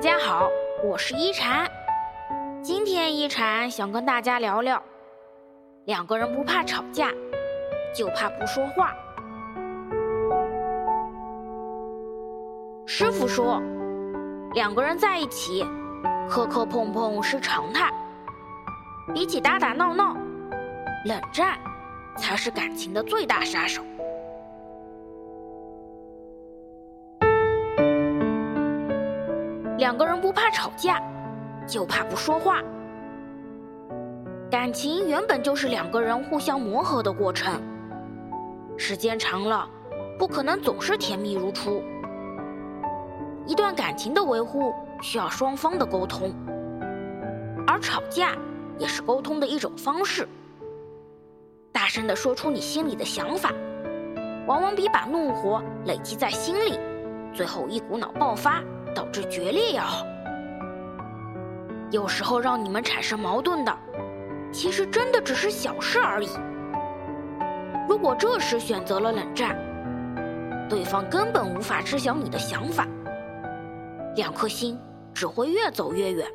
大家好，我是一禅。今天一禅想跟大家聊聊，两个人不怕吵架，就怕不说话。师傅说，两个人在一起，磕磕碰碰是常态。比起打打闹闹，冷战才是感情的最大杀手。两个人不怕吵架，就怕不说话。感情原本就是两个人互相磨合的过程，时间长了，不可能总是甜蜜如初。一段感情的维护需要双方的沟通，而吵架也是沟通的一种方式。大声的说出你心里的想法，往往比把怒火累积在心里，最后一股脑爆发。导致决裂也好。有时候让你们产生矛盾的，其实真的只是小事而已。如果这时选择了冷战，对方根本无法知晓你的想法，两颗心只会越走越远。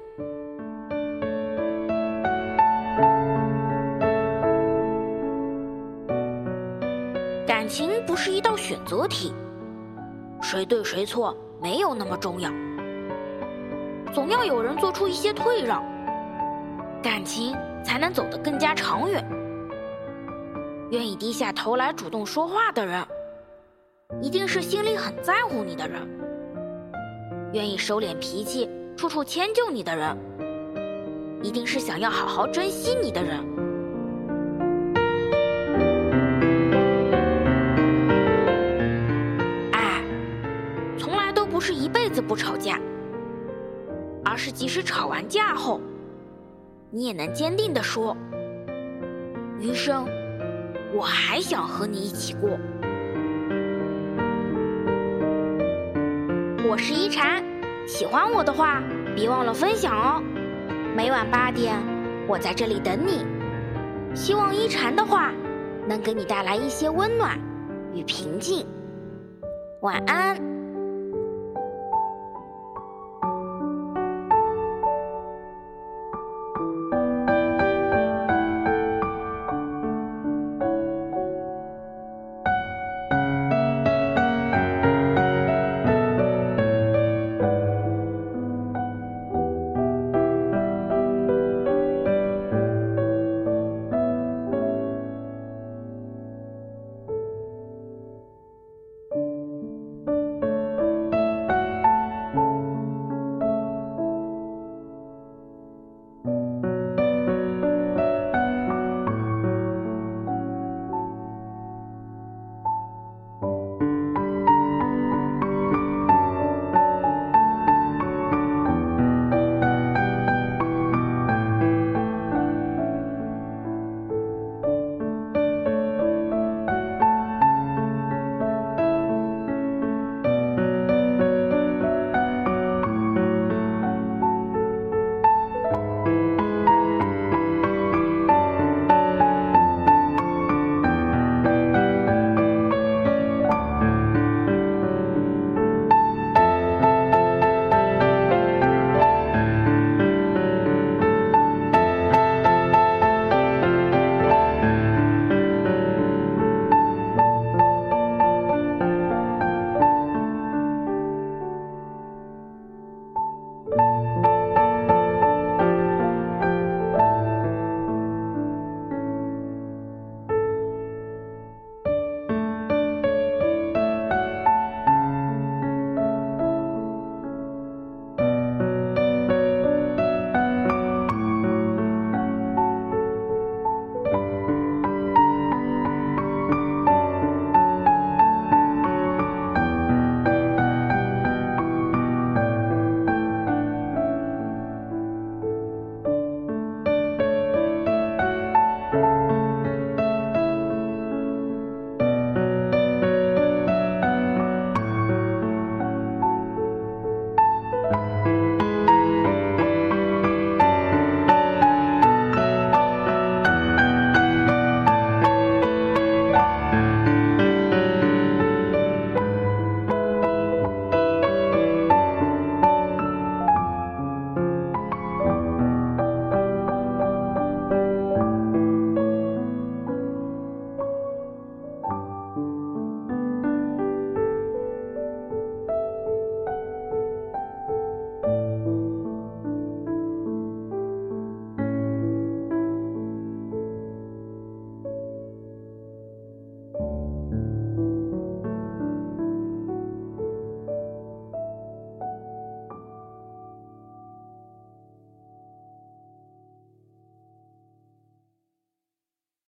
感情不是一道选择题，谁对谁错。没有那么重要，总要有人做出一些退让，感情才能走得更加长远。愿意低下头来主动说话的人，一定是心里很在乎你的人；愿意收敛脾气、处处迁就你的人，一定是想要好好珍惜你的人。是一辈子不吵架，而是即使吵完架后，你也能坚定地说：“余生我还想和你一起过。”我是一禅，喜欢我的话别忘了分享哦。每晚八点，我在这里等你。希望一禅的话能给你带来一些温暖与平静。晚安。